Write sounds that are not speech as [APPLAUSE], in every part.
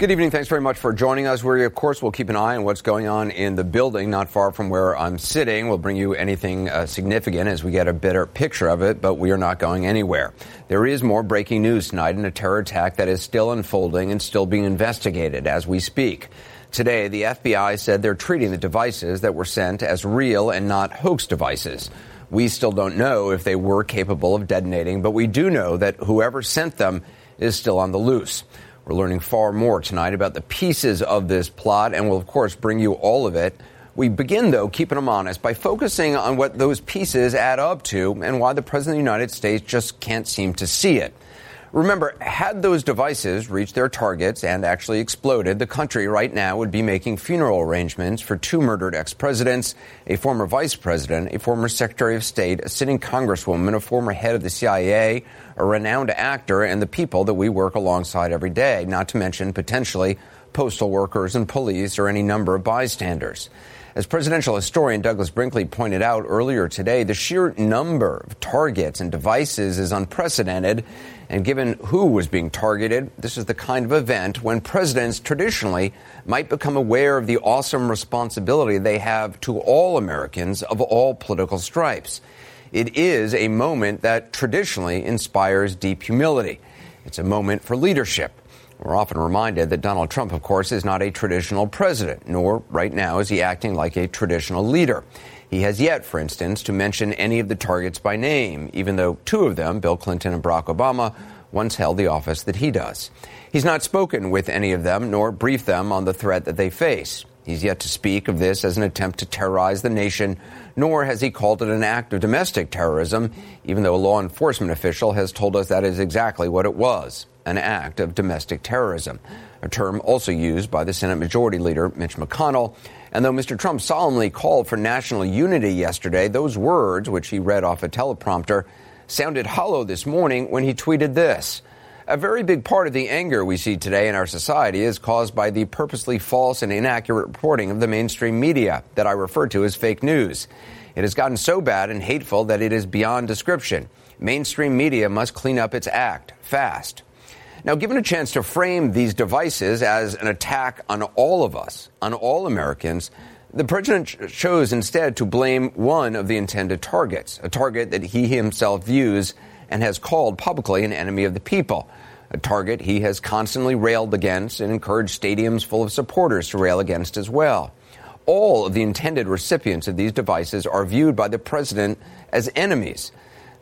Good evening. Thanks very much for joining us. We, of course, will keep an eye on what's going on in the building, not far from where I'm sitting. We'll bring you anything uh, significant as we get a better picture of it, but we are not going anywhere. There is more breaking news tonight in a terror attack that is still unfolding and still being investigated as we speak. Today, the FBI said they're treating the devices that were sent as real and not hoax devices. We still don't know if they were capable of detonating, but we do know that whoever sent them is still on the loose. We're learning far more tonight about the pieces of this plot, and we'll, of course, bring you all of it. We begin, though, keeping them honest by focusing on what those pieces add up to and why the President of the United States just can't seem to see it. Remember, had those devices reached their targets and actually exploded, the country right now would be making funeral arrangements for two murdered ex presidents, a former vice president, a former secretary of state, a sitting congresswoman, a former head of the CIA, a renowned actor, and the people that we work alongside every day, not to mention potentially postal workers and police or any number of bystanders. As presidential historian Douglas Brinkley pointed out earlier today, the sheer number of targets and devices is unprecedented. And given who was being targeted, this is the kind of event when presidents traditionally might become aware of the awesome responsibility they have to all Americans of all political stripes. It is a moment that traditionally inspires deep humility. It's a moment for leadership. We're often reminded that Donald Trump, of course, is not a traditional president, nor right now is he acting like a traditional leader. He has yet, for instance, to mention any of the targets by name, even though two of them, Bill Clinton and Barack Obama, once held the office that he does. He's not spoken with any of them nor briefed them on the threat that they face. He's yet to speak of this as an attempt to terrorize the nation, nor has he called it an act of domestic terrorism, even though a law enforcement official has told us that is exactly what it was an act of domestic terrorism, a term also used by the Senate Majority Leader Mitch McConnell. And though Mr. Trump solemnly called for national unity yesterday, those words, which he read off a teleprompter, sounded hollow this morning when he tweeted this. A very big part of the anger we see today in our society is caused by the purposely false and inaccurate reporting of the mainstream media that I refer to as fake news. It has gotten so bad and hateful that it is beyond description. Mainstream media must clean up its act fast. Now, given a chance to frame these devices as an attack on all of us, on all Americans, the president chose instead to blame one of the intended targets, a target that he himself views and has called publicly an enemy of the people, a target he has constantly railed against and encouraged stadiums full of supporters to rail against as well. All of the intended recipients of these devices are viewed by the president as enemies.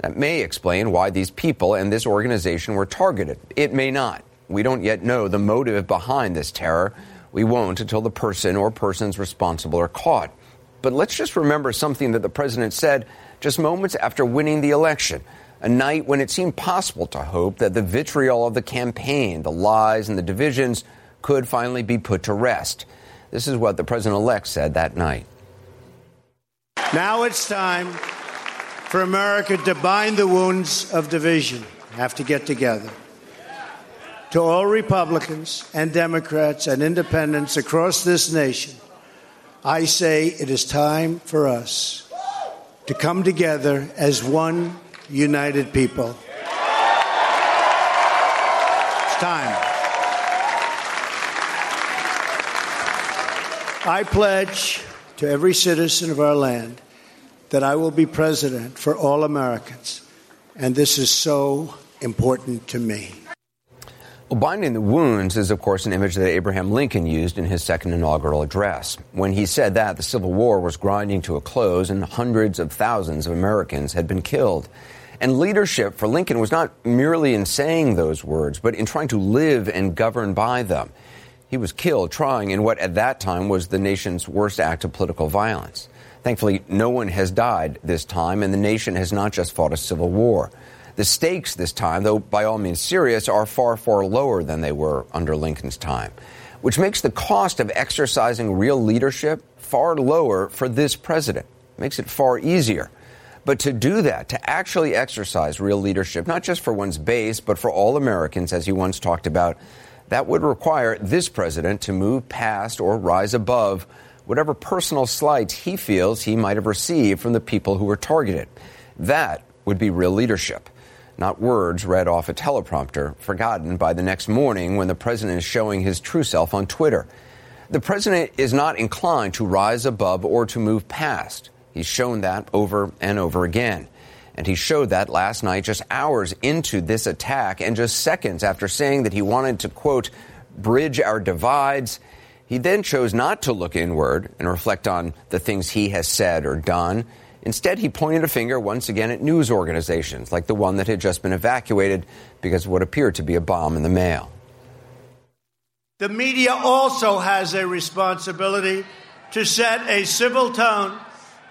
That may explain why these people and this organization were targeted. It may not. We don't yet know the motive behind this terror. We won't until the person or persons responsible are caught. But let's just remember something that the president said just moments after winning the election, a night when it seemed possible to hope that the vitriol of the campaign, the lies, and the divisions could finally be put to rest. This is what the president elect said that night. Now it's time for America to bind the wounds of division, have to get together. To all Republicans and Democrats and independents across this nation, I say it is time for us to come together as one united people. It's time. I pledge to every citizen of our land that I will be president for all Americans. And this is so important to me. Well, binding the wounds is, of course, an image that Abraham Lincoln used in his second inaugural address. When he said that, the Civil War was grinding to a close and hundreds of thousands of Americans had been killed. And leadership for Lincoln was not merely in saying those words, but in trying to live and govern by them. He was killed trying in what at that time was the nation's worst act of political violence. Thankfully, no one has died this time, and the nation has not just fought a civil war. The stakes this time, though by all means serious, are far, far lower than they were under Lincoln's time, which makes the cost of exercising real leadership far lower for this president. Makes it far easier. But to do that, to actually exercise real leadership, not just for one's base, but for all Americans, as he once talked about, that would require this president to move past or rise above whatever personal slights he feels he might have received from the people who were targeted. That would be real leadership, not words read off a teleprompter, forgotten by the next morning when the president is showing his true self on Twitter. The president is not inclined to rise above or to move past. He's shown that over and over again. And he showed that last night, just hours into this attack, and just seconds after saying that he wanted to, quote, bridge our divides. He then chose not to look inward and reflect on the things he has said or done. Instead, he pointed a finger once again at news organizations like the one that had just been evacuated because of what appeared to be a bomb in the mail. The media also has a responsibility to set a civil tone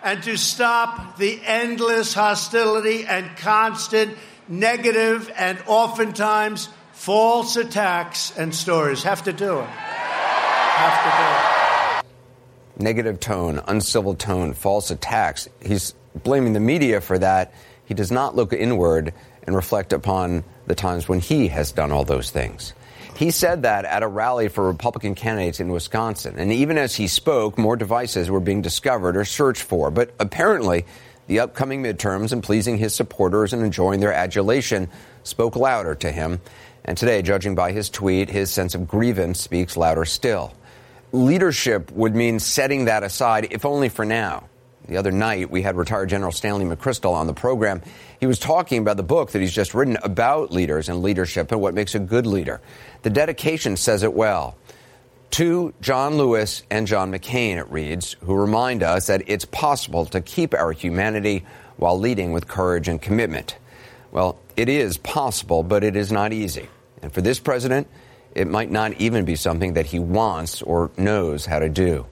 and to stop the endless hostility and constant negative and oftentimes false attacks and stories. Have to do it. Have to do. Negative tone, uncivil tone, false attacks. He's blaming the media for that. He does not look inward and reflect upon the times when he has done all those things. He said that at a rally for Republican candidates in Wisconsin. And even as he spoke, more devices were being discovered or searched for. But apparently, the upcoming midterms and pleasing his supporters and enjoying their adulation spoke louder to him. And today, judging by his tweet, his sense of grievance speaks louder still. Leadership would mean setting that aside, if only for now. The other night, we had retired General Stanley McChrystal on the program. He was talking about the book that he's just written about leaders and leadership and what makes a good leader. The dedication says it well. To John Lewis and John McCain, it reads, who remind us that it's possible to keep our humanity while leading with courage and commitment. Well, it is possible, but it is not easy. And for this president, it might not even be something that he wants or knows how to do.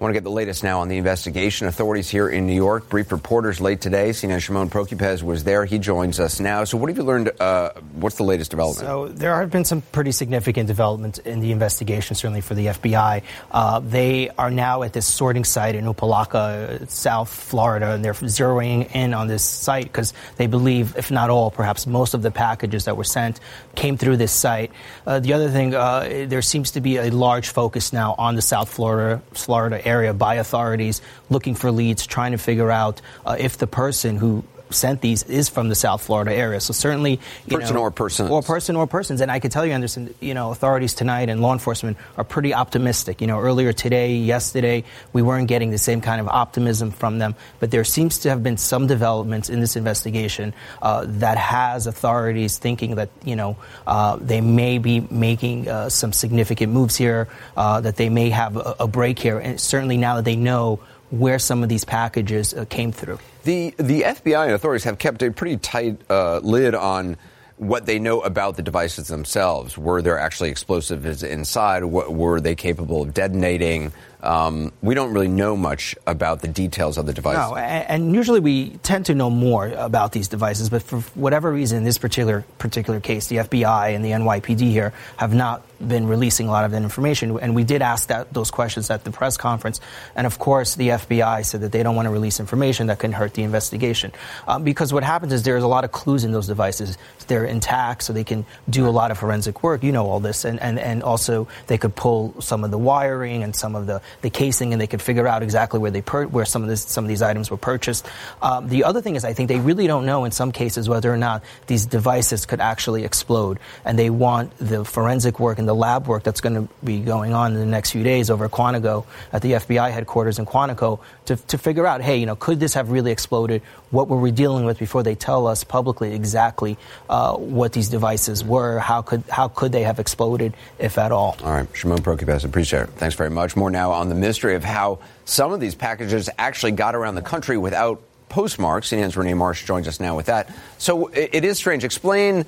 Want to get the latest now on the investigation. Authorities here in New York briefed reporters late today. CNN Shimon Prokupecz was there. He joins us now. So, what have you learned? Uh, what's the latest development? So, there have been some pretty significant developments in the investigation, certainly for the FBI. Uh, they are now at this sorting site in Opa-locka, South Florida, and they're zeroing in on this site because they believe, if not all, perhaps most of the packages that were sent came through this site. Uh, the other thing, uh, there seems to be a large focus now on the South Florida, Florida area area by authorities looking for leads, trying to figure out uh, if the person who sent these is from the South Florida area. So certainly, you person know, or person, or person or persons. And I can tell you, Anderson, you know, authorities tonight and law enforcement are pretty optimistic. You know, earlier today, yesterday, we weren't getting the same kind of optimism from them. But there seems to have been some developments in this investigation uh, that has authorities thinking that you know uh, they may be making uh, some significant moves here, uh, that they may have a, a break here, and certainly now that they know where some of these packages uh, came through. The the FBI and authorities have kept a pretty tight uh, lid on what they know about the devices themselves. Were there actually explosives inside? What, were they capable of detonating? Um, we don't really know much about the details of the device. No, and, usually we tend to know more about these devices, but for whatever reason, in this particular particular case, the FBI and the NYPD here have not been releasing a lot of that information. And we did ask that, those questions at the press conference, and of course, the FBI said that they don't want to release information that can hurt the investigation, um, because what happens is there's a lot of clues in those devices. They're intact, so they can do a lot of forensic work. You know all this, and and, and also they could pull some of the wiring and some of the the casing, and they could figure out exactly where they per- where some of this some of these items were purchased. Um, the other thing is, I think they really don't know in some cases whether or not these devices could actually explode, and they want the forensic work and the lab work that's going to be going on in the next few days over at Quantico at the FBI headquarters in Quantico to to figure out, hey, you know, could this have really exploded? What were we dealing with before they tell us publicly exactly uh, what these devices were? How could how could they have exploded, if at all? All right, Shimon Prokupecz, appreciate it. Thanks very much. More now on the mystery of how some of these packages actually got around the country without postmarks. CNN's Rene Marsh joins us now with that. So it, it is strange. Explain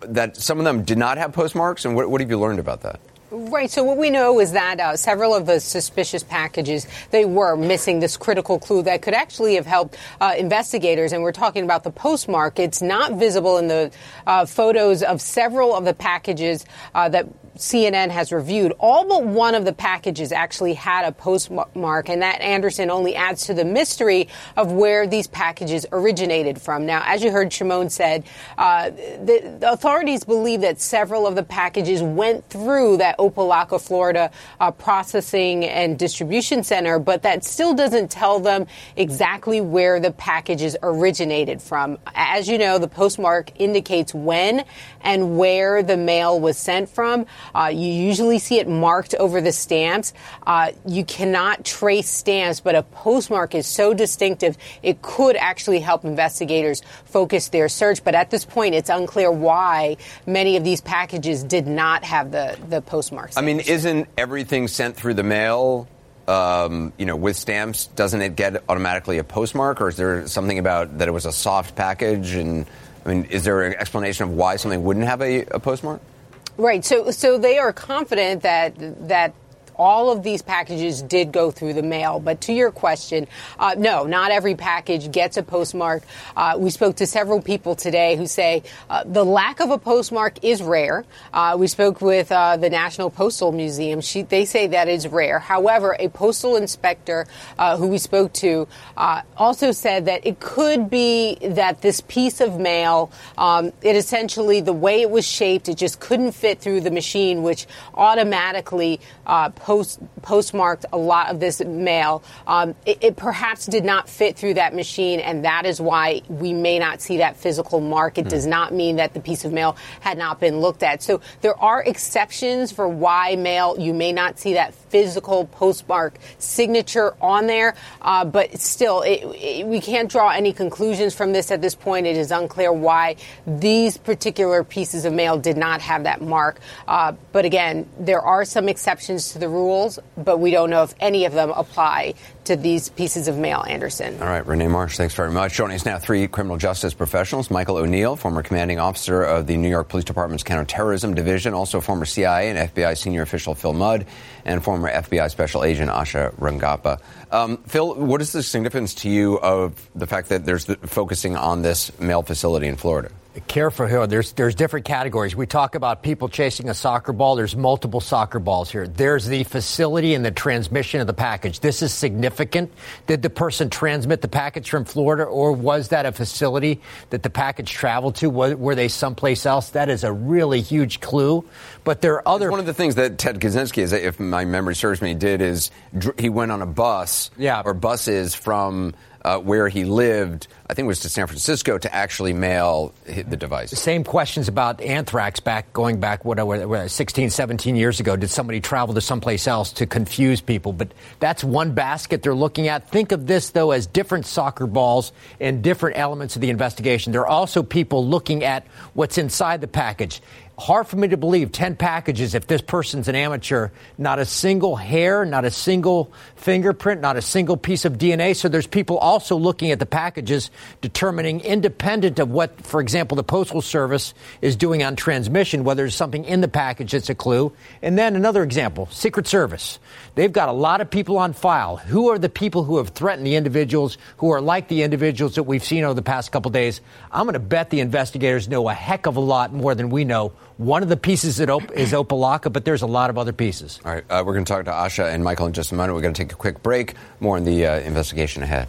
that some of them did not have postmarks, and what, what have you learned about that? Right. So what we know is that uh, several of the suspicious packages they were missing this critical clue that could actually have helped uh, investigators. And we're talking about the postmark. It's not visible in the uh, photos of several of the packages uh, that CNN has reviewed, all but one of the packages actually had a postmark, and that Anderson only adds to the mystery of where these packages originated from. Now, as you heard Shimon said, uh, the, the, authorities believe that several of the packages went through that Opa-locka, Florida uh, processing and distribution center, but that still doesn't tell them exactly where the packages originated from. As you know, the postmark indicates when and where the mail was sent from. Uh, you usually see it marked over the stamps. Uh, you cannot trace stamps, but a postmark is so distinctive, it could actually help investigators focus their search. But at this point, it's unclear why many of these packages did not have the, the postmarks. I mean, isn't everything sent through the mail? Um, you know, with stamps, doesn't it get automatically a postmark, or is there something about that it was a soft package? And I mean, is there an explanation of why something wouldn't have a, a postmark? Right. So, so they are confident that that all of these packages did go through the mail. But to your question, uh, no, not every package gets a postmark. Uh, we spoke to several people today who say uh, the lack of a postmark is rare. Uh, we spoke with uh, the National Postal Museum. She, they say that is rare. However, a postal inspector uh, who we spoke to also said that it could be that this piece of mail, um, it essentially, the way it was shaped, it just couldn't fit through the machine, which automatically post, postmarked a lot of this mail. Um, it, it, perhaps did not fit through that machine, and that is why we may not see that physical mark. It mm. does not mean that the piece of mail had not been looked at. So there are exceptions for why mail you may not see that physical postmark signature on there, uh, but still, it, it, we can't draw any conclusions from this at this point. It is unclear why these particular pieces of mail did not have that mark. Uh, but again, there are some exceptions to the rules, but we don't know if any of them apply to these pieces of mail, Anderson. All right, Rene Marsh, thanks very much. Joining us now, three criminal justice professionals. Michael O'Neill, former commanding officer of the New York Police Department's counterterrorism division, also former CIA and FBI senior official Phil Mudd, and former FBI special agent Asha Rangappa. Um, Phil, what is the significance to you of the fact that there's the, focusing on this mail facility in Florida? Careful here. There's there's different categories. We talk about people chasing a soccer ball. There's multiple soccer balls here. There's the facility and the transmission of the package. This is significant. Did the person transmit the package from Florida, or was that a facility that the package traveled to? Were they someplace else? That is a really huge clue. But there are other. It's one of the things that Ted Kaczynski, is, if my memory serves me, did is he went on a bus yeah. or buses from uh, where he lived, I think it was to San Francisco, to actually mail the device. Same questions about anthrax back going back what, 16, 17 years ago. Did somebody travel to someplace else to confuse people? But that's one basket they're looking at. Think of this though as different soccer balls and different elements of the investigation. There are also people looking at what's inside the package hard for me to believe 10 packages if this person's an amateur not a single hair not a single fingerprint not a single piece of dna so there's people also looking at the packages determining independent of what for example the postal service is doing on transmission whether there's something in the package that's a clue and then another example secret service they've got a lot of people on file who are the people who have threatened the individuals who are like the individuals that we've seen over the past couple days i'm going to bet the investigators know a heck of a lot more than we know one of the pieces is Opa-locka, but there's a lot of other pieces. All right, uh, we're going to talk to Asha and Michael in just a moment. We're going to take a quick break. More on the uh, investigation ahead.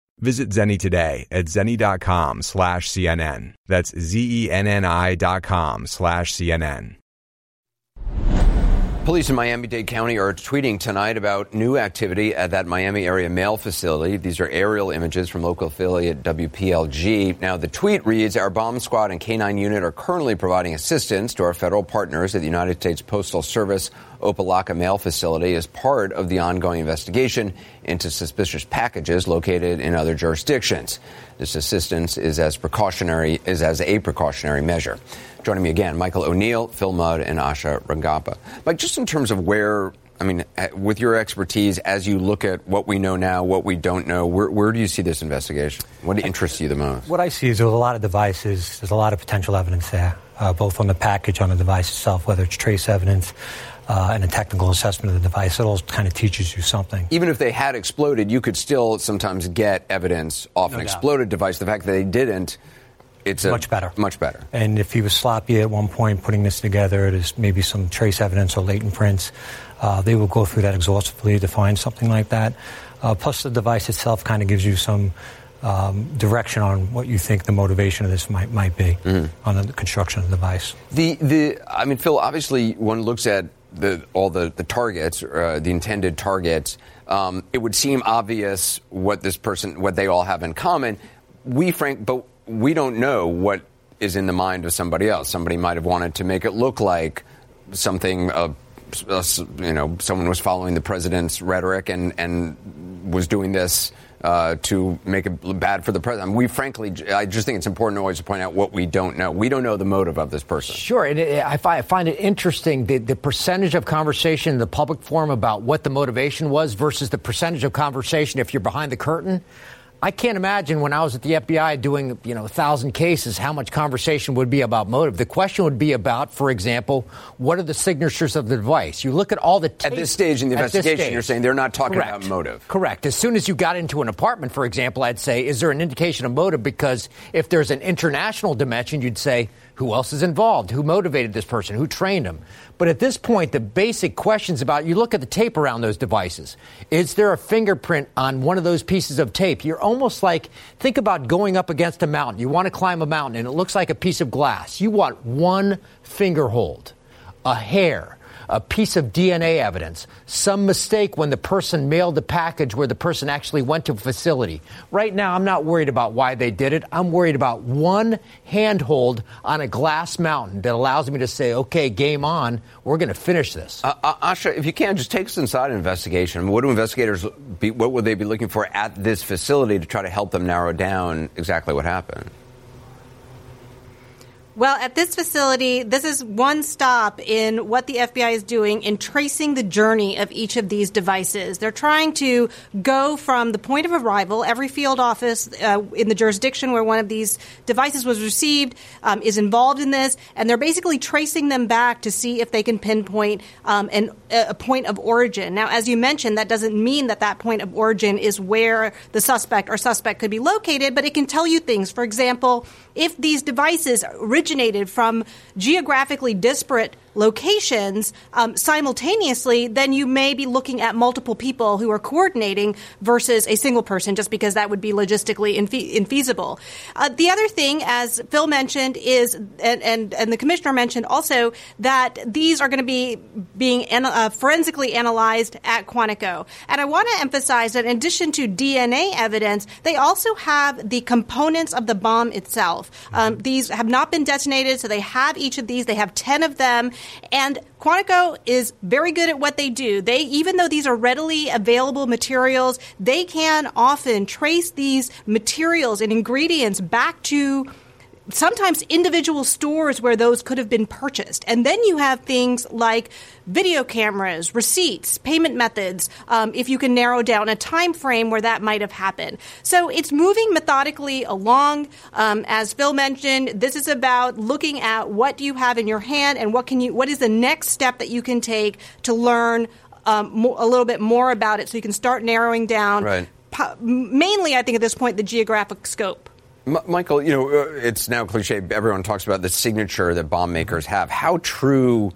Visit Zenni today at zenni.com slash CNN. That's Z-E-N-N-I dot com slash CNN. Police in Miami Dade County are tweeting tonight about new activity at that Miami area mail facility. These are aerial images from local affiliate WPLG. Now, the tweet reads Our bomb squad and K9 unit are currently providing assistance to our federal partners at the United States Postal Service Opa-locka mail facility as part of the ongoing investigation into suspicious packages located in other jurisdictions. This assistance is as precautionary is as a precautionary measure. Joining me again, Michael O'Neill, Phil Mudd, and Asha Rangappa. Mike, just in terms of where I mean, uh, with your expertise, as you look at what we know now, what we don't know, where, where, do you see this investigation? What interests you the most? What I see is there's a lot of devices, there's a lot of potential evidence there, uh, both on the package, on the device itself, whether it's trace evidence, uh, and a technical assessment of the device. It all kind of teaches you something. Even if they had exploded, you could still sometimes get evidence off no an doubt. exploded device. The fact that they didn't, it's much better. Much better. And if he was sloppy at one point putting this together, there's maybe some trace evidence or latent prints. Uh, they will go through that exhaustively to find something like that. Uh, plus, the device itself kind of gives you some um, direction on what you think the motivation of this might might be mm-hmm. on the construction of the device. The the I mean, Phil. Obviously, one looks at the, all the, the targets, uh, the intended targets, um, it would seem obvious what this person, what they all have in common. We, frank, but we don't know what is in the mind of somebody else. Somebody might have wanted to make it look like something, uh, uh, you know, someone was following the president's rhetoric and, and was doing this uh, to make it bad for the president. we frankly, I just think it's important always to point out what we don't know. We don't know the motive of this person. Sure, and it, I, find, I, find, it interesting the, the percentage of conversation in the public forum about what the motivation was versus the percentage of conversation if you're behind the curtain. I can't imagine when I was at the FBI doing, you know, a thousand cases, how much conversation would be about motive. The question would be about, for example, what are the signatures of the device? You look at all the tape, At this stage in the investigation, you're saying they're not talking correct, about motive. Correct. As soon as you got into an apartment, for example, I'd say, is there an indication of motive? Because if there's an international dimension, you'd say, who else is involved? Who motivated this person? Who trained him? But at this point, the basic questions about you look at the tape around those devices. Is there a fingerprint on one of those pieces of tape? You're almost like think about going up against a mountain. You want to climb a mountain and it looks like a piece of glass. You want one finger hold, a hair, a piece of DNA evidence, some mistake when the person mailed the package where the person actually went to a facility. Right now, I'm not worried about why they did it. I'm worried about one handhold on a glass mountain that allows me to say, okay, game on. We're going to finish this. Uh, uh, Asha, if you can, just take us inside an investigation. What do investigators be, what would they be looking for at this facility to try to help them narrow down exactly what happened? Well, at this facility, this is one stop in what the FBI is doing in tracing the journey of each of these devices. They're trying to go from the point of arrival, every field office uh, in the jurisdiction where one of these devices was received um, is involved in this, and they're basically tracing them back to see if they can pinpoint um, an, a point of origin. Now, as you mentioned, that doesn't mean that that point of origin is where the suspect or suspect could be located, but it can tell you things. For example, if these devices originated from geographically disparate locations um, simultaneously, then you may be looking at multiple people who are coordinating versus a single person, just because that would be logistically infe- infeasible. Uh, the other thing, as Phil mentioned, is and, and, and the commissioner mentioned also that these are going to be being an, uh, forensically analyzed at Quantico. And I want to emphasize that in addition to DNA evidence, they also have the components of the bomb itself. Um, these have not been detonated, so they have each of these. They have 10 of them. And Quantico is very good at what they do. They, even though these are readily available materials, they can often trace these materials and ingredients back to sometimes individual stores where those could have been purchased. And then you have things like video cameras, receipts, payment methods, um, if you can narrow down a time frame where that might have happened. So it's moving methodically along. Um, as Phil mentioned, this is about looking at what do you have in your hand and what can you, what is the next step that you can take to learn um, mo- a little bit more about it so you can start narrowing down. Right. Mainly, I think at this point, the geographic scope. M- Michael, you know, uh, it's now cliche. Everyone talks about the signature that bomb makers have. How true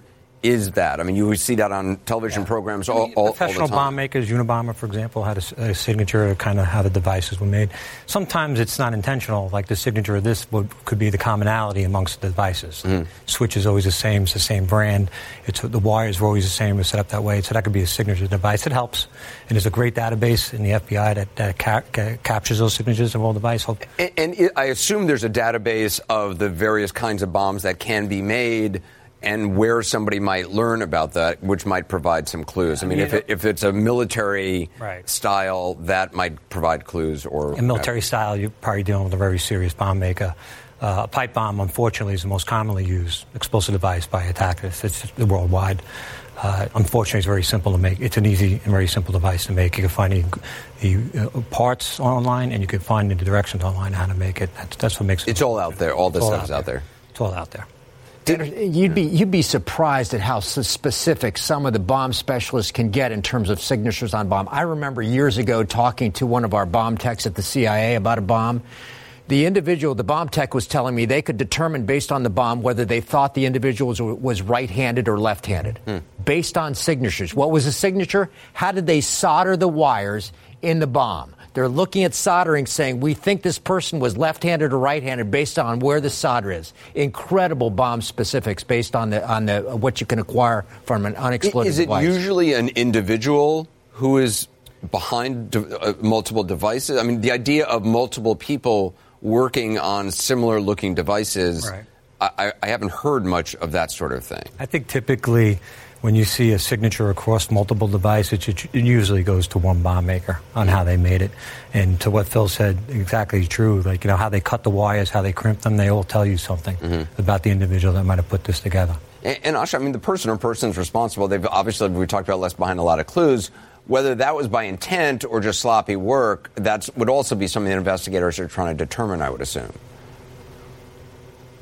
is that? I mean, you would see that on television yeah. programs all, all, Professional all bomb makers, Unabomber, for example, had a, a, signature of kind of how the devices were made. Sometimes it's not intentional, like the signature of this would, could be the commonality amongst the devices. Mm-hmm. Switch is always the same, it's the same brand. It's, the wires were always the same, It was set up that way. So that could be a signature device. It helps. And there's a great database in the FBI that, that ca- ca- captures those signatures of all devices. And, and it, I assume there's a database of the various kinds of bombs that can be made and where somebody might learn about that, which might provide some clues. I mean, if, it, if it's a military right. style, that might provide clues. Or in military style, you're probably dealing with a very serious bomb maker. Uh, a pipe bomb, unfortunately, is the most commonly used explosive device by attackers. It's worldwide. Uh, unfortunately, it's very simple to make. It's an easy and very simple device to make. You can find the, the uh, parts online, and you can find the directions online how to make it. That's, that's what makes it. It's all out there. All this stuff is out there. It's all out there. You'd be you'd be surprised at how specific some of the bomb specialists can get in terms of signatures on bomb. I remember years ago talking to one of our bomb techs at the CIA about a bomb. The individual, the bomb tech, was telling me they could determine based on the bomb whether they thought the individual was, was right-handed or left-handed, hmm. based on signatures. What was the signature? How did they solder the wires in the bomb? They're looking at soldering, saying, we think this person was left handed or right handed based on where the solder is. Incredible bomb specifics based on, the, on the, what you can acquire from an unexploded device. Is it device. usually an individual who is behind de- uh, multiple devices? I mean, the idea of multiple people working on similar looking devices. Right. I, I, haven't heard much of that sort of thing. I think typically when you see a signature across multiple devices, it, it, usually goes to one bomb maker on how they made it. And to what Phil said, exactly true. Like, you know, how they cut the wires, how they crimp them, they all tell you something mm-hmm. about the individual that might have put this together. And, and Asha, I mean, the person or persons responsible, they've obviously, we talked about left behind a lot of clues. Whether that was by intent or just sloppy work, that would also be something that investigators are trying to determine, I would assume.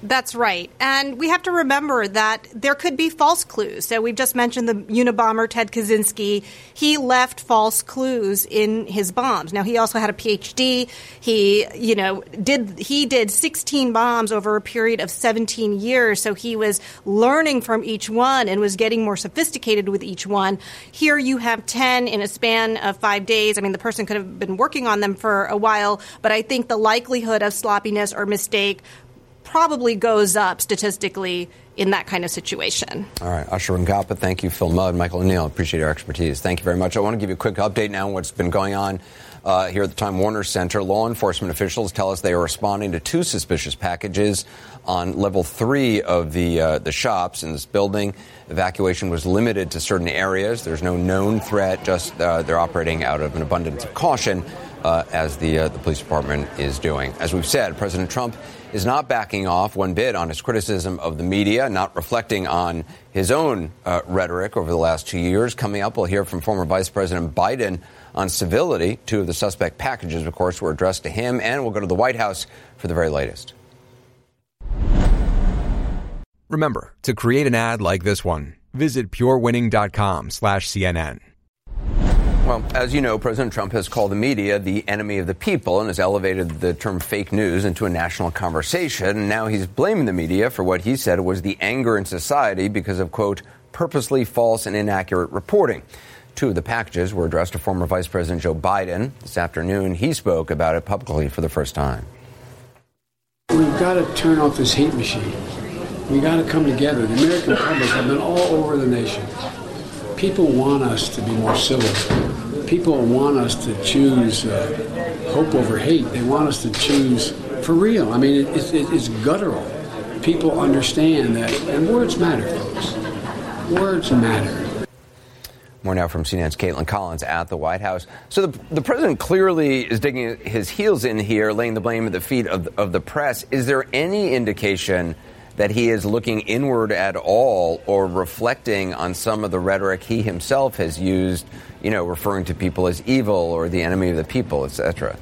That's right. And we have to remember that there could be false clues. So we've just mentioned the Unabomber Ted Kaczynski. He left false clues in his bombs. Now he also had a PhD. He, you know, did he did 16 bombs over a period of 17 years. So he was learning from each one and was getting more sophisticated with each one. Here you have 10 in a span of 5 days. I mean, the person could have been working on them for a while, but I think the likelihood of sloppiness or mistake probably goes up statistically in that kind of situation. All right, Asha Rangappa, thank you. Phil Mudd, Michael O'Neill, appreciate your expertise. Thank you very much. I want to give you a quick update now on what's been going on uh, here at the Time Warner Center. Law enforcement officials tell us they are responding to two suspicious packages on level three of the uh, the shops in this building. Evacuation was limited to certain areas. There's no known threat. Just uh, they're operating out of an abundance of caution, uh, as the uh, the police department is doing. As we've said, President Trump is not backing off one bit on his criticism of the media, not reflecting on his own uh, rhetoric over the last two years. Coming up, we'll hear from former Vice President Biden on civility. Two of the suspect packages, of course, were addressed to him, and we'll go to the White House for the very latest. Remember, to create an ad like this one, visit purewinning.com slash CNN. Well, as you know, President Trump has called the media the enemy of the people and has elevated the term fake news into a national conversation. And now he's blaming the media for what he said was the anger in society because of, quote, purposely false and inaccurate reporting. Two of the packages were addressed to former Vice President Joe Biden. This afternoon, he spoke about it publicly for the first time. We've got to turn off this hate machine. We've got to come together. The American public have been all over the nation people want us to be more civil. People want us to choose uh, hope over hate. They want us to choose for real. I mean, it, it, it's guttural. People understand that, and words matter, folks. Words matter. More now from CNN's Kaitlan Collins at the White House. So the, the president clearly is digging his heels in here, laying the blame at the feet of, of the press. Is there any indication that he is looking inward at all or reflecting on some of the rhetoric he himself has used, you know, referring to people as evil or the enemy of the people, etc.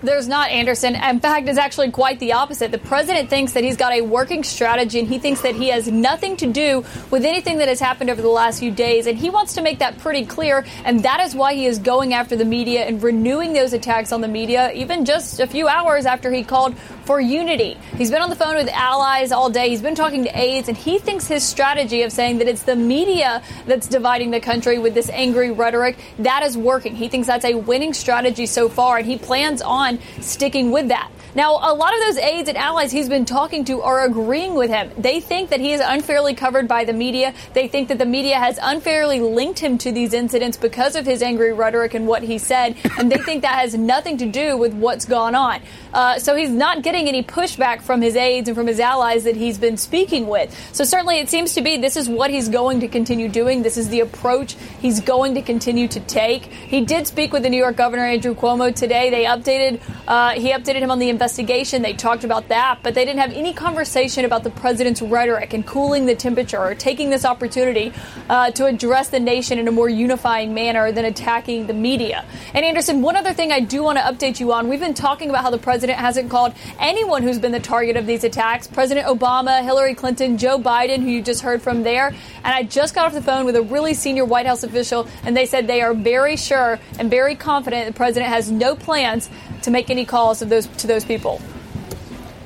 There's not, Anderson. In fact, it's actually quite the opposite. The president thinks that he's got a working strategy and he thinks that he has nothing to do with anything that has happened over the last few days. And he wants to make that pretty clear. And that is why he is going after the media and renewing those attacks on the media, even just a few hours after he called for unity. He's been on the phone with allies all day. He's been talking to aides, and he thinks his strategy of saying that it's the media that's dividing the country with this angry rhetoric, that is working. He thinks that's a winning strategy so far, and he plans on sticking with that. Now, a lot of those aides and allies he's been talking to are agreeing with him. They think that he is unfairly covered by the media. They think that the media has unfairly linked him to these incidents because of his angry rhetoric and what he said, and they think that has nothing to do with what's gone on. Uh, so he's not getting any pushback from his aides and from his allies that he's been speaking with. So certainly it seems to be this is what he's going to continue doing. This is the approach he's going to continue to take. He did speak with the New York Governor Andrew Cuomo today. They updated, uh, he updated him on the investigation. They talked about that, but they didn't have any conversation about the president's rhetoric and cooling the temperature or taking this opportunity uh, to address the nation in a more unifying manner than attacking the media. And Anderson, one other thing I do want to update you on. We've been talking about how the president hasn't called anyone who's been the target of these attacks President Obama, Hillary Clinton, Joe Biden, who you just heard from there. And I just got off the phone with a really senior White House official, and they said they are very sure and very confident the president has no plans to make any calls to those, to those people.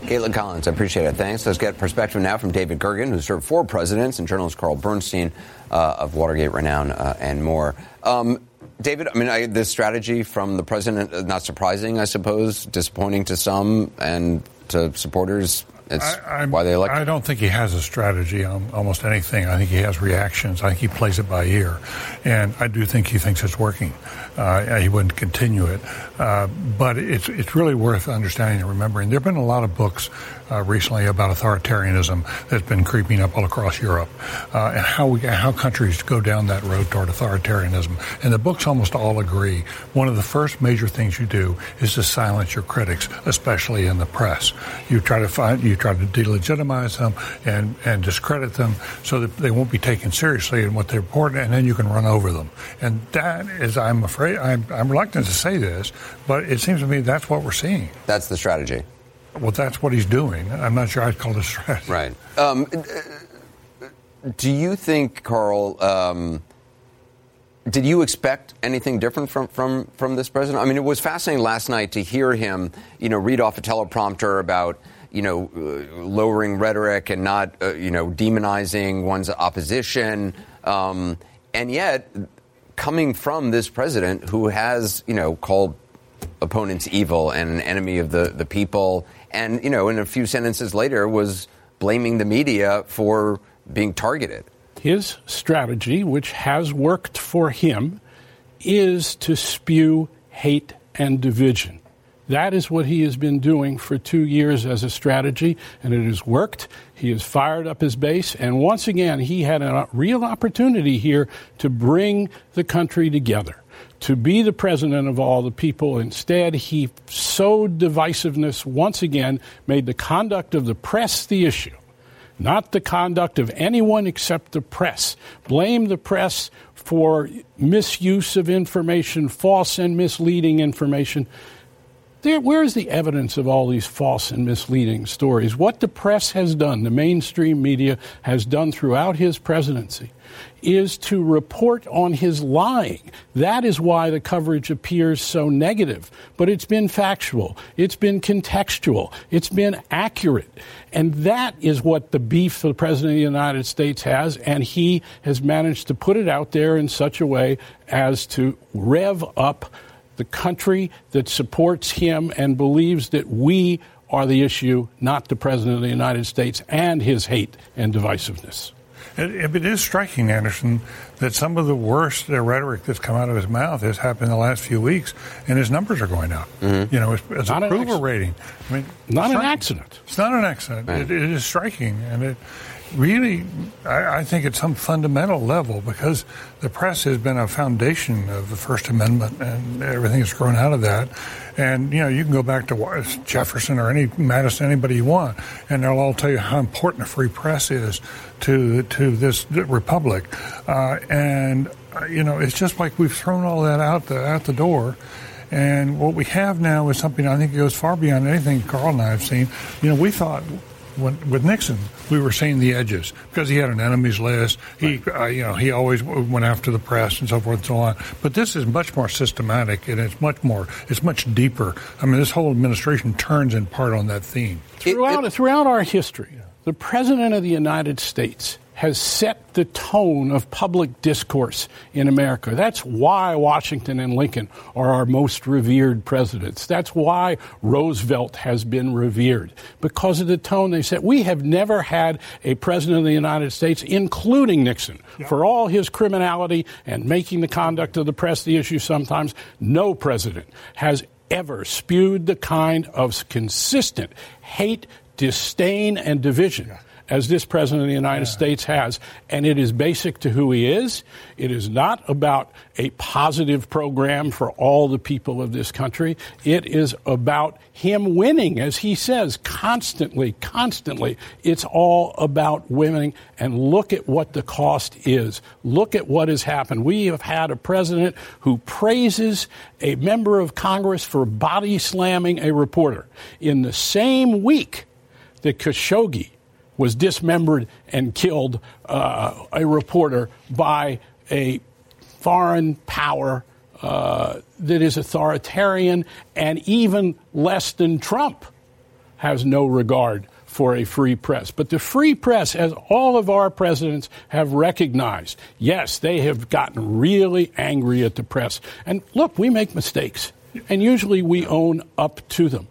Kaitlan Collins, I appreciate it. Thanks. Let's get perspective now from David Gergen, who served four presidents, and journalist Carl Bernstein uh, of Watergate renown uh, and more. Um, David, I mean, I, this strategy from the president, uh, not surprising, I suppose, disappointing to some and to supporters. It's I, why they elect. I don't think he has a strategy on almost anything. I think he has reactions. I think he plays it by ear, and I do think he thinks it's working. Uh, he wouldn't continue it, uh, but it's it's really worth understanding and remembering. There have been a lot of books uh, recently about authoritarianism that's been creeping up all across Europe, uh, and how we how countries go down that road toward authoritarianism. And the books almost all agree. One of the first major things you do is to silence your critics, especially in the press. You try to find you try to delegitimize them and and discredit them so that they won't be taken seriously in what they report, and then you can run over them. And that is, I'm afraid, I'm, I'm reluctant to say this, but it seems to me that's what we're seeing. That's the strategy. Well, that's what he's doing. I'm not sure I'd call it a [LAUGHS] strategy. Right. Um, do you think, Carl? Um, did you expect anything different from, from, from this president? I mean, it was fascinating last night to hear him, you know, read off a teleprompter about, you know, uh, lowering rhetoric and not, uh, you know, demonizing one's opposition. Um, and yet, coming from this president who has, you know, called opponents evil and an enemy of the, the people, and, you know, in a few sentences later was blaming the media for being targeted. His strategy, which has worked for him, is to spew hate and division. That is what he has been doing for two years as a strategy, and it has worked. He has fired up his base, and once again, he had a real opportunity here to bring the country together, to be the president of all the people. Instead, he sowed divisiveness once again, made the conduct of the press the issue not the conduct of anyone except the press. Blame the press for misuse of information, false and misleading information. There, where is the evidence of all these false and misleading stories? What the press has done, the mainstream media has done throughout his presidency, is to report on his lying. That is why the coverage appears so negative. But it's been factual, it's been contextual, it's been accurate. And that is what the beef the President of the United States has, and he has managed to put it out there in such a way as to rev up the country that supports him and believes that we are the issue, not the President of the United States and his hate and divisiveness. It, it is striking, Anderson, that some of the worst uh, rhetoric that's come out of his mouth has happened in the last few weeks, and his numbers are going up. Mm-hmm. You know, it's, it's Not an approval accident. rating. I mean, Not an accident. It's not an accident. It, it is striking, and it really, I, I think, at some fundamental level, because the press has been a foundation of the First Amendment, and everything that's grown out of that. And you know, you can go back to Jefferson or any Madison, anybody you want, and they'll all tell you how important a free press is to to this republic. Uh, and uh, you know, it's just like we've thrown all that out the out the door. And what we have now is something I think goes far beyond anything Carl and I have seen. You know, we thought when, with Nixon, we were seeing the edges because he had an enemies list. He, right. uh, you know, he always went after the press and so forth and so on. But this is much more systematic and it's much more, it's much deeper. I mean, this whole administration turns in part on that theme. Throughout, it, it, throughout our history, the president of the United States has set the tone of public discourse in America. That's why Washington and Lincoln are our most revered presidents. That's why Roosevelt has been revered because of the tone they set. We have never had a president of the United States, including Nixon, yeah. for all his criminality and making the conduct of the press the issue sometimes. No president has ever spewed the kind of consistent hate, disdain, and division. Yeah as this president of the United yeah. States has. And it is basic to who he is. It is not about a positive program for all the people of this country. It is about him winning, as he says, constantly, constantly. It's all about winning. And look at what the cost is. Look at what has happened. We have had a president who praises a member of Congress for body slamming a reporter. In the same week that Khashoggi was dismembered and killed uh, a reporter by a foreign power uh, that is authoritarian and even less than Trump has no regard for a free press. But the free press, as all of our presidents have recognized, yes, they have gotten really angry at the press. And look, we make mistakes, and usually we own up to them.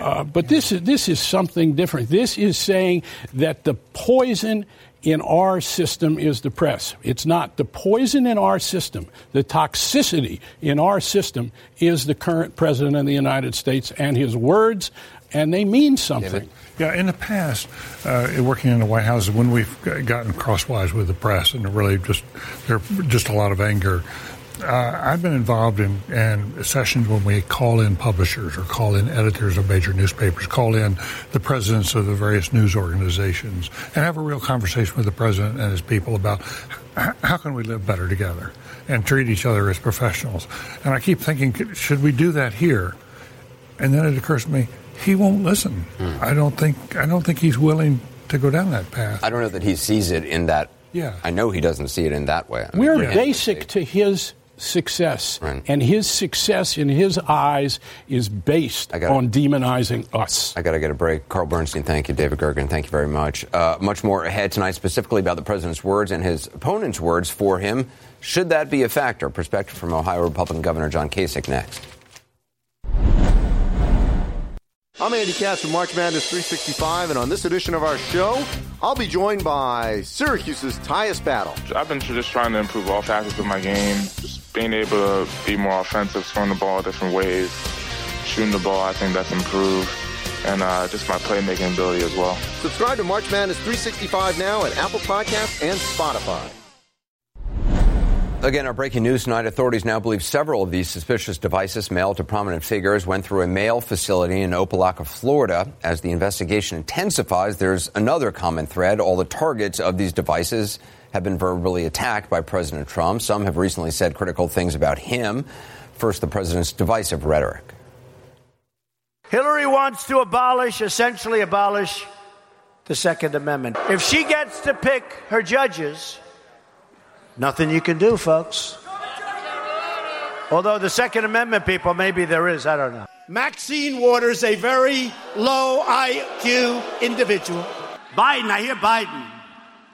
Uh, but this is this is something different. This is saying that the poison in our system is the press. It's not the poison in our system. The toxicity in our system is the current president of the United States and his words, and they mean something. Yeah, in the past, uh, working in the White House, when we've gotten crosswise with the press, and really just there just a lot of anger uh, I've been involved in, in, sessions when we call in publishers or call in editors of major newspapers, call in the presidents of the various news organizations, and have a real conversation with the president and his people about how can we live better together and treat each other as professionals. And I keep thinking, should we do that here? And then it occurs to me, he won't listen. Hmm. I don't think I don't think he's willing to go down that path. I don't know that he sees it in that. Yeah. I know he doesn't see it in that way. I We're basic to his success. Right. And his success in his eyes is based gotta, on demonizing us. I got to get a break. Carl Bernstein, thank you. David Gergen, thank you very much. Uh, much more ahead tonight, specifically about the president's words and his opponent's words for him. Should that be a factor? Perspective from Ohio Republican Governor John Kasich next. I'm Andy Katz from March Madness 365, and on this edition of our show, I'll be joined by Syracuse's Tyus Battle. I've been just trying to improve all facets of my game, just being able to be more offensive, throwing the ball different ways, shooting the ball, I think that's improved, and uh, just my playmaking ability as well. Subscribe to March Madness 365 now at Apple Podcasts and Spotify. Again, our breaking news tonight. Authorities now believe several of these suspicious devices mailed to prominent figures went through a mail facility in Opa-locka, Florida. As the investigation intensifies, there's another common thread. All the targets of these devices have been verbally attacked by President Trump. Some have recently said critical things about him. First, the president's divisive rhetoric. Hillary wants to abolish, essentially abolish, the Second Amendment. If she gets to pick her judges, nothing you can do, folks. Although the Second Amendment people, maybe there is, I don't know. Maxine Waters, a very low IQ individual. Biden, I hear Biden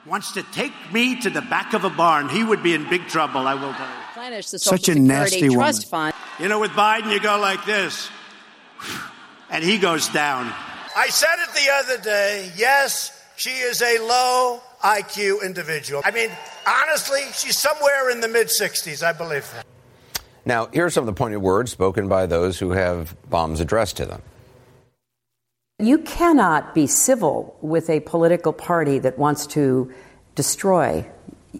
wants to take me to the back of a barn, he would be in big trouble, I will tell you. Replenish the Such a nasty Trust woman. Fund. You know, with Biden, you go like this, and he goes down. I said it the other day. Yes, she is a low IQ individual. I mean, honestly, she's somewhere in the mid 60s, I believe that. Now, here are some of the pointed words spoken by those who have bombs addressed to them. You cannot be civil with a political party that wants to destroy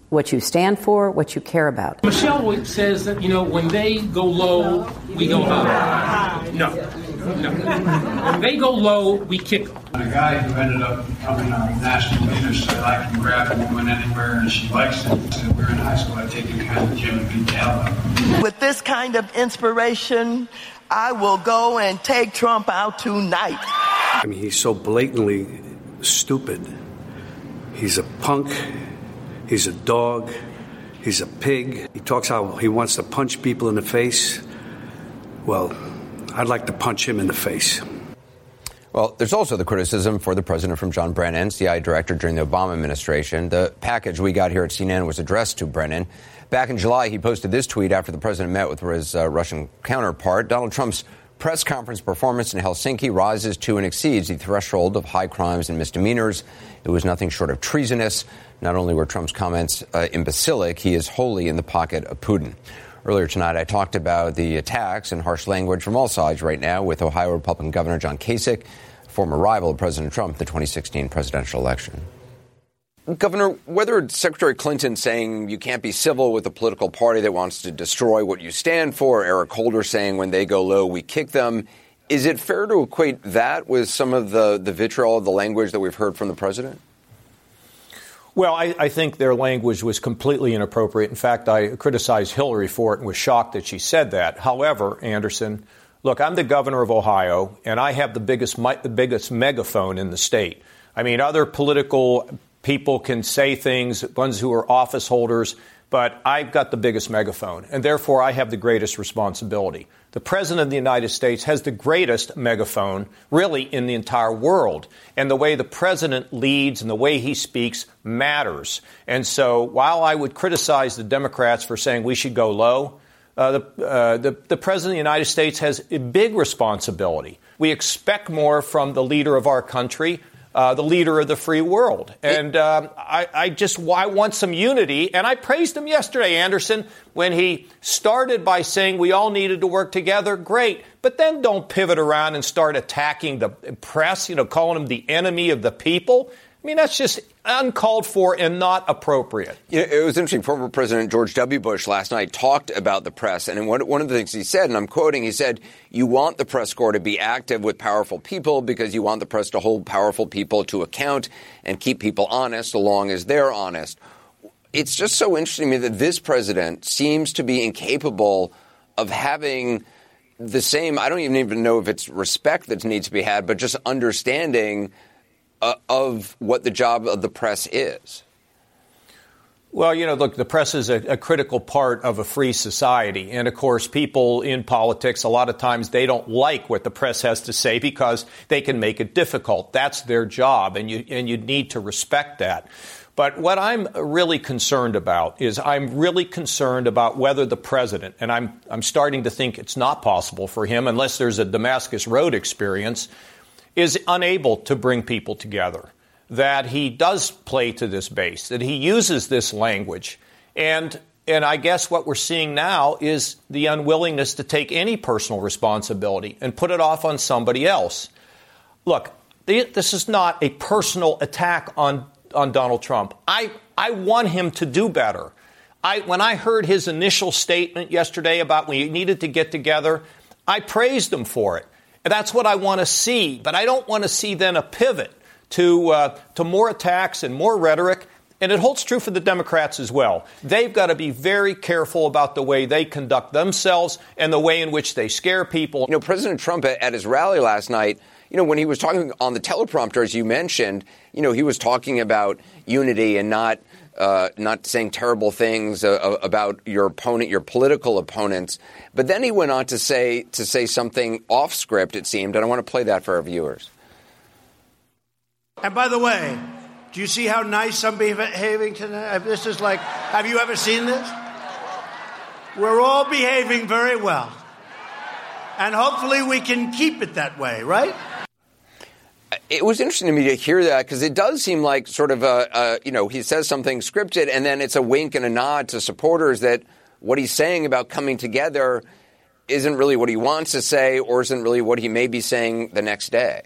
what you stand for, what you care about. Michelle says that, you know, when they go low, we go high. No. No. When they go low, we kick them. A guy who ended up becoming a national leader said I can grab a woman anywhere and she likes it. So we're in high school, I take you kind of gym and beat the hell With this kind of inspiration, I will go and take Trump out tonight. I mean, he's so blatantly stupid. He's a punk. He's a dog. He's a pig. He talks how he wants to punch people in the face. Well, I'd like to punch him in the face. Well, there's also the criticism for the president from John Brennan, CIA director during the Obama administration. The package we got here at CNN was addressed to Brennan. Back in July, he posted this tweet after the president met with his uh, Russian counterpart. Donald Trump's press conference performance in Helsinki rises to and exceeds the threshold of high crimes and misdemeanors. It was nothing short of treasonous. Not only were Trump's comments uh, imbecilic, he is wholly in the pocket of Putin. Earlier tonight, I talked about the attacks and harsh language from all sides right now with Ohio Republican Governor John Kasich, former rival of President Trump in the 2016 presidential election. Governor, whether Secretary Clinton saying you can't be civil with a political party that wants to destroy what you stand for, Eric Holder saying when they go low, we kick them, is it fair to equate that with some of the, the vitriol of the language that we've heard from the president? Well, I, I, think their language was completely inappropriate. In fact, I criticized Hillary for it and was shocked that she said that. However, Anderson, look, I'm the governor of Ohio, and I have the biggest, the biggest megaphone in the state. I mean, other political people can say things, ones who are office holders, but I've got the biggest megaphone, and therefore I have the greatest responsibility. The President of the United States has the greatest megaphone, really, in the entire world. And the way the President leads and the way he speaks matters. And so while I would criticize the Democrats for saying we should go low, uh, the, uh, the, the President of the United States has a big responsibility. We expect more from the leader of our country uh, the leader of the free world. And um, I, I, just I want some unity. And I praised him yesterday, Anderson, when he started by saying we all needed to work together. Great. But then don't pivot around and start attacking the press, you know, calling him the enemy of the people. I mean, that's just uncalled for and not appropriate. It was interesting. Former President George W. Bush last night talked about the press, and one, of the things he said, and I'm quoting, he said, "You want the press corps to be active with powerful people because you want the press to hold powerful people to account and keep people honest, so long as they're honest." It's just so interesting to me that this president seems to be incapable of having the same. I don't even even know if it's respect that needs to be had, but just understanding uh, of what the job of the press is? Well, you know, look, the press is a, a, critical part of a free society. And of course, people in politics, a lot of times they don't like what the press has to say because they can make it difficult. That's their job, and you, and you need to respect that. But what I'm really concerned about is I'm really concerned about whether the president, and I'm, I'm starting to think it's not possible for him unless there's a Damascus Road experience, is unable to bring people together, that he does play to this base, that he uses this language. And, and I guess what we're seeing now is the unwillingness to take any personal responsibility and put it off on somebody else. Look, this is not a personal attack on, on Donald Trump. I, I want him to do better. I, when I heard his initial statement yesterday about we needed to get together, I praised him for it. That's what I want to see. But I don't want to see then a pivot to, uh, to more attacks and more rhetoric. And it holds true for the Democrats as well. They've got to be very careful about the way they conduct themselves and the way in which they scare people. You know, President Trump at his rally last night, you know, when he was talking on the teleprompter, as you mentioned, you know, he was talking about unity and not uh, not saying terrible things uh, about your opponent, your political opponents. But then he went on to say to say something off script. It seemed, and I want to play that for our viewers. And by the way, do you see how nice I'm behaving tonight? This is like, have you ever seen this? We're all behaving very well. And hopefully we can keep it that way, right? It was interesting to me to hear that because it does seem like sort of a, a, you know, he says something scripted and then it's a wink and a nod to supporters that what he's saying about coming together isn't really what he wants to say or isn't really what he may be saying the next day.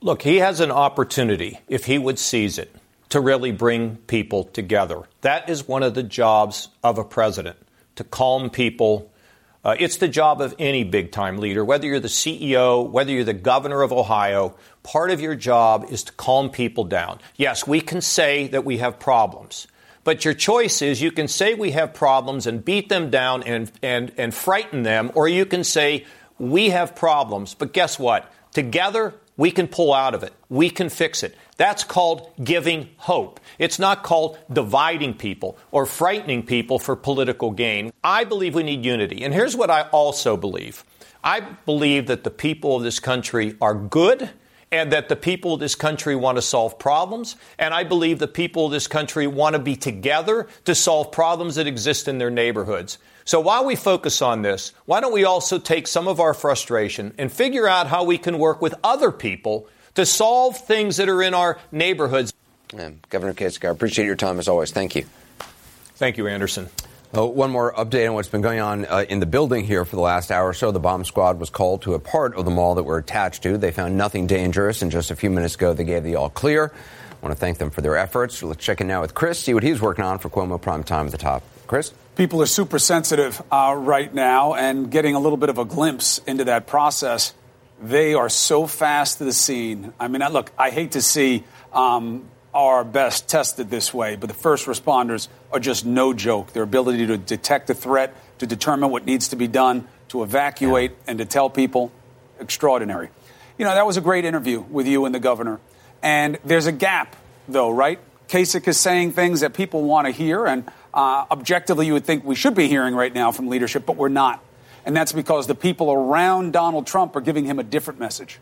Look, he has an opportunity, if he would seize it, to really bring people together. That is one of the jobs of a president, to calm people uh, it's the job of any big time leader, whether you're the CEO, whether you're the governor of Ohio, part of your job is to calm people down. Yes, we can say that we have problems. But your choice is you can say we have problems and beat them down and, and, and frighten them, or you can say we have problems, but guess what? Together, We can pull out of it. We can fix it. That's called giving hope. It's not called dividing people or frightening people for political gain. I believe we need unity. And here's what I also believe I believe that the people of this country are good and that the people of this country want to solve problems. And I believe the people of this country want to be together to solve problems that exist in their neighborhoods. So while we focus on this, why don't we also take some of our frustration and figure out how we can work with other people to solve things that are in our neighborhoods? Yeah, Governor Kasich, I appreciate your time as always. Thank you. Thank you, Anderson. Oh, one more update on what's been going on uh, in the building here for the last hour or so. The bomb squad was called to a part of the mall that we're attached to. They found nothing dangerous, and just a few minutes ago, they gave the all clear. I want to thank them for their efforts. Let's check in now with Chris, see what he's working on for Cuomo Prime Time at the top. Chris? People are super sensitive uh, right now and getting a little bit of a glimpse into that process. They are so fast to the scene. I mean, look, I hate to see um, our best tested this way, but the first responders are just no joke. Their ability to detect a threat, to determine what needs to be done, to evacuate, yeah. and to tell people, extraordinary. You know, that was a great interview with you and the governor. And there's a gap, though, right? Kasich is saying things that people want to hear, and uh, objectively, you would think we should be hearing right now from leadership, but we're not. And that's because the people around Donald Trump are giving him a different message.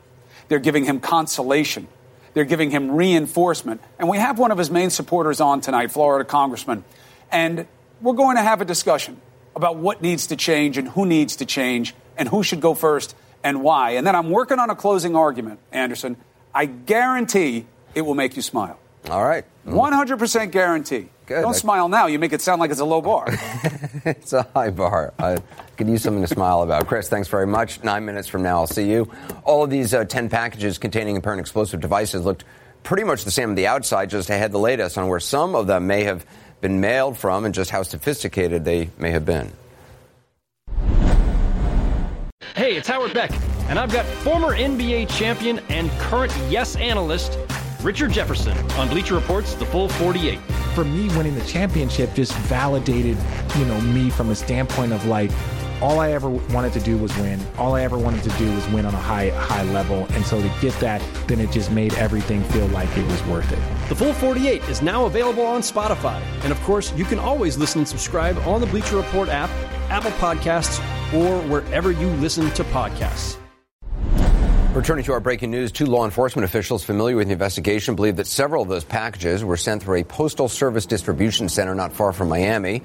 They're giving him consolation. They're giving him reinforcement. And we have one of his main supporters on tonight, Florida Congressman. And we're going to have a discussion about what needs to change and who needs to change and who should go first and why. And then I'm working on a closing argument, Anderson. I guarantee it will make you smile. All right. 100% guarantee. Good. Don't I... smile now. You make it sound like it's a low bar. [LAUGHS] it's a high bar. I could use something to smile about. Chris, thanks very much. Nine minutes from now, I'll see you. All of these uh, 10 packages containing apparent explosive devices looked pretty much the same on the outside, just ahead the latest on where some of them may have been mailed from and just how sophisticated they may have been. Hey, it's Howard Beck, and I've got former NBA champion and current Yes analyst Richard Jefferson on Bleacher Report's The Full 48. For me, winning the championship just validated, you know, me from a standpoint of like, all I ever wanted to do was win. All I ever wanted to do was win on a high high level. And so to get that, then it just made everything feel like it was worth it. The Full 48 is now available on Spotify. And of course, you can always listen and subscribe on the Bleacher Report app, Apple Podcasts, or wherever you listen to podcasts. Returning to our breaking news, two law enforcement officials familiar with the investigation believe that several of those packages were sent through a postal service distribution center not far from Miami.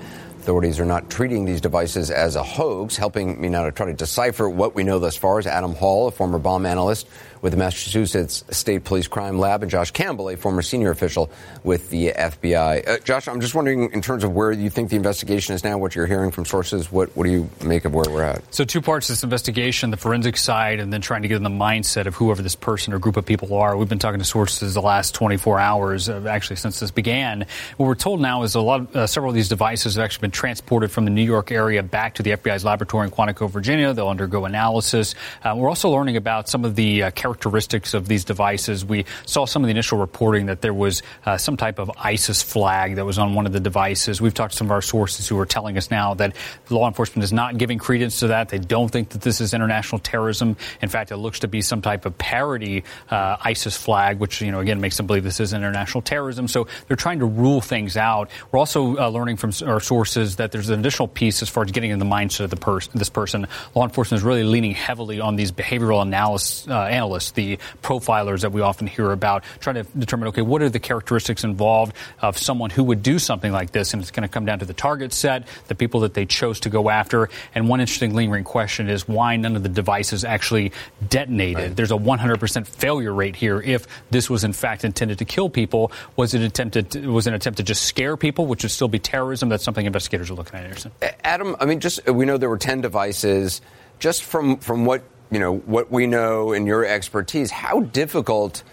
Authorities are not treating these devices as a hoax. Helping me now to try to decipher what we know thus far is Adam Hall, a former bomb analyst with the Massachusetts State Police Crime Lab, and Josh Campbell, a former senior official with the FBI. Uh, Josh, I'm just wondering, in terms of where you think the investigation is now, what you're hearing from sources, what, what do you make of where we're at? So, two parts to this investigation the forensic side, and then trying to get in the mindset of whoever this person or group of people are. We've been talking to sources the last 24 hours, uh, actually, since this began. What we're told now is a lot of, uh, several of these devices have actually been transported from the New York area back to the FBI's laboratory in Quantico, Virginia. They'll undergo analysis. Uh, we're also learning about some of the uh, characteristics of these devices. We saw some of the initial reporting that there was uh, some type of ISIS flag that was on one of the devices. We've talked to some of our sources who are telling us now that law enforcement is not giving credence to that. They don't think that this is international terrorism. In fact, it looks to be some type of parody uh, ISIS flag, which you know again makes them believe this is international terrorism. So they're trying to rule things out. We're also uh, learning from our sources that there's an additional piece as far as getting in the mindset of the pers- this person. Law enforcement is really leaning heavily on these behavioral analysts, uh, analysts, the profilers that we often hear about, trying to determine, okay, what are the characteristics involved of someone who would do something like this? And it's going to come down to the target set, the people that they chose to go after. And one interesting lingering question is why none of the devices actually detonated. Right. There's a 100% failure rate here. If this was in fact intended to kill people, was it attempted? To, was an attempt to just scare people, which would still be terrorism? That's something investigators are looking at. Anderson. Adam, I mean, just we know there were 10 devices. Just from from what you know, what we know and your expertise, how difficult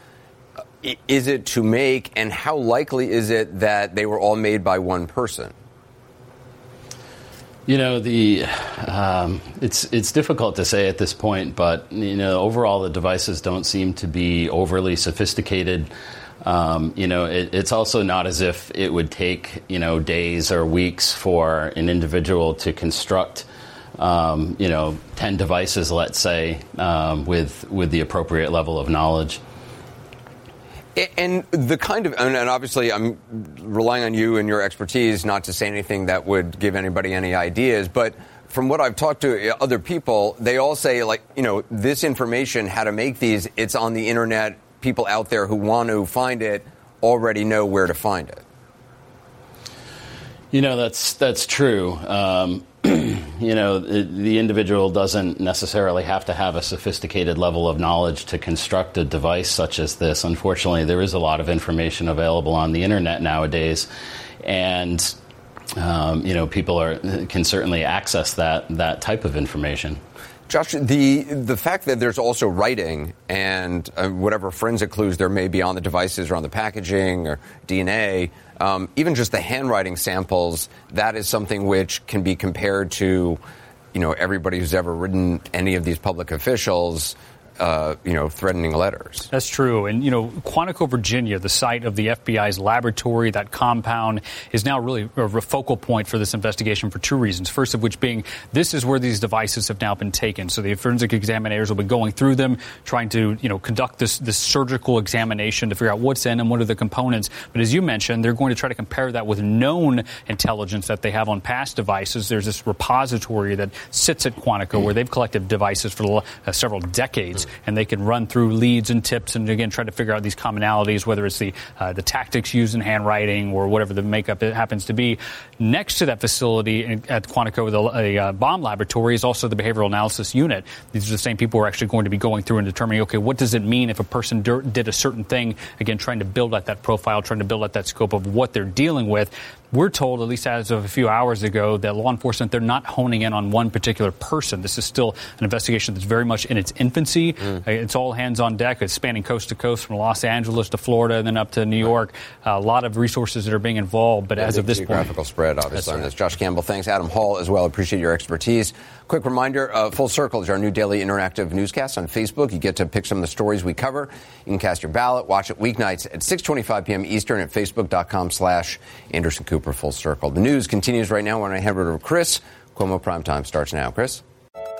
is it to make, and how likely is it that they were all made by one person? You know, the um, it's it's difficult to say at this point, but you know, overall, the devices don't seem to be overly sophisticated. Um, you know, it, it's also not as if it would take you know days or weeks for an individual to construct um, you know, 10 devices, let's say, um, with, with the appropriate level of knowledge. And the kind of, and obviously I'm relying on you and your expertise not to say anything that would give anybody any ideas, but from what I've talked to other people, they all say, like, you know, this information, how to make these, it's on the internet. People out there who want to find it already know where to find it. You know, that's, that's true. Um, [CLEARS THROAT] you know, the, the, individual doesn't necessarily have to have a sophisticated level of knowledge to construct a device such as this. Unfortunately, there is a lot of information available on the internet nowadays, and um, you know, people are can certainly access that that type of information. Josh, the the fact that there's also writing and uh, whatever forensic clues there may be on the devices or on the packaging or DNA, um, even just the handwriting samples, that is something which can be compared to, you know, everybody who's ever written any of these public officials uh, you know, threatening letters. That's true. And, you know, Quantico, Virginia, the site of the FBI's laboratory, that compound, is now really a focal point for this investigation for two reasons. First of which being this is where these devices have now been taken. So the forensic examiners will be going through them, trying to, you know, conduct this, this surgical examination to figure out what's in and what are the components. But as you mentioned, they're going to try to compare that with known intelligence that they have on past devices. There's this repository that sits at Quantico where they've collected devices for uh, several decades and they can run through leads and tips and again try to figure out these commonalities, whether it's the uh, the tactics used in handwriting or whatever the makeup it happens to be. Next to that facility at Quantico, the uh, bomb laboratory is also the behavioral analysis unit. These are the same people who are actually going to be going through and determining, okay, what does it mean if a person did a certain thing? Again, trying to build out that profile, trying to build out that scope of what they're dealing with. We're told, at least as of a few hours ago, that law enforcement, they're not honing in on one particular person. This is still an investigation that's very much in its infancy. Mm. It's all hands on deck. It's spanning coast to coast from Los Angeles to Florida and then up to New York. Uh, a lot of resources that are being involved. But yeah, as of this geographical point, spread, obviously, on this. Josh Campbell, thanks. Adam Hall as well. Appreciate your expertise. Quick reminder uh, Full Circle is our new daily interactive newscast on Facebook. You get to pick some of the stories we cover. You can cast your ballot. Watch it weeknights at 6.25 p.m. Eastern at facebook.com slash Anderson Cooper Full Circle. The news continues right now. When I head over to Chris, Cuomo Primetime starts now. Chris?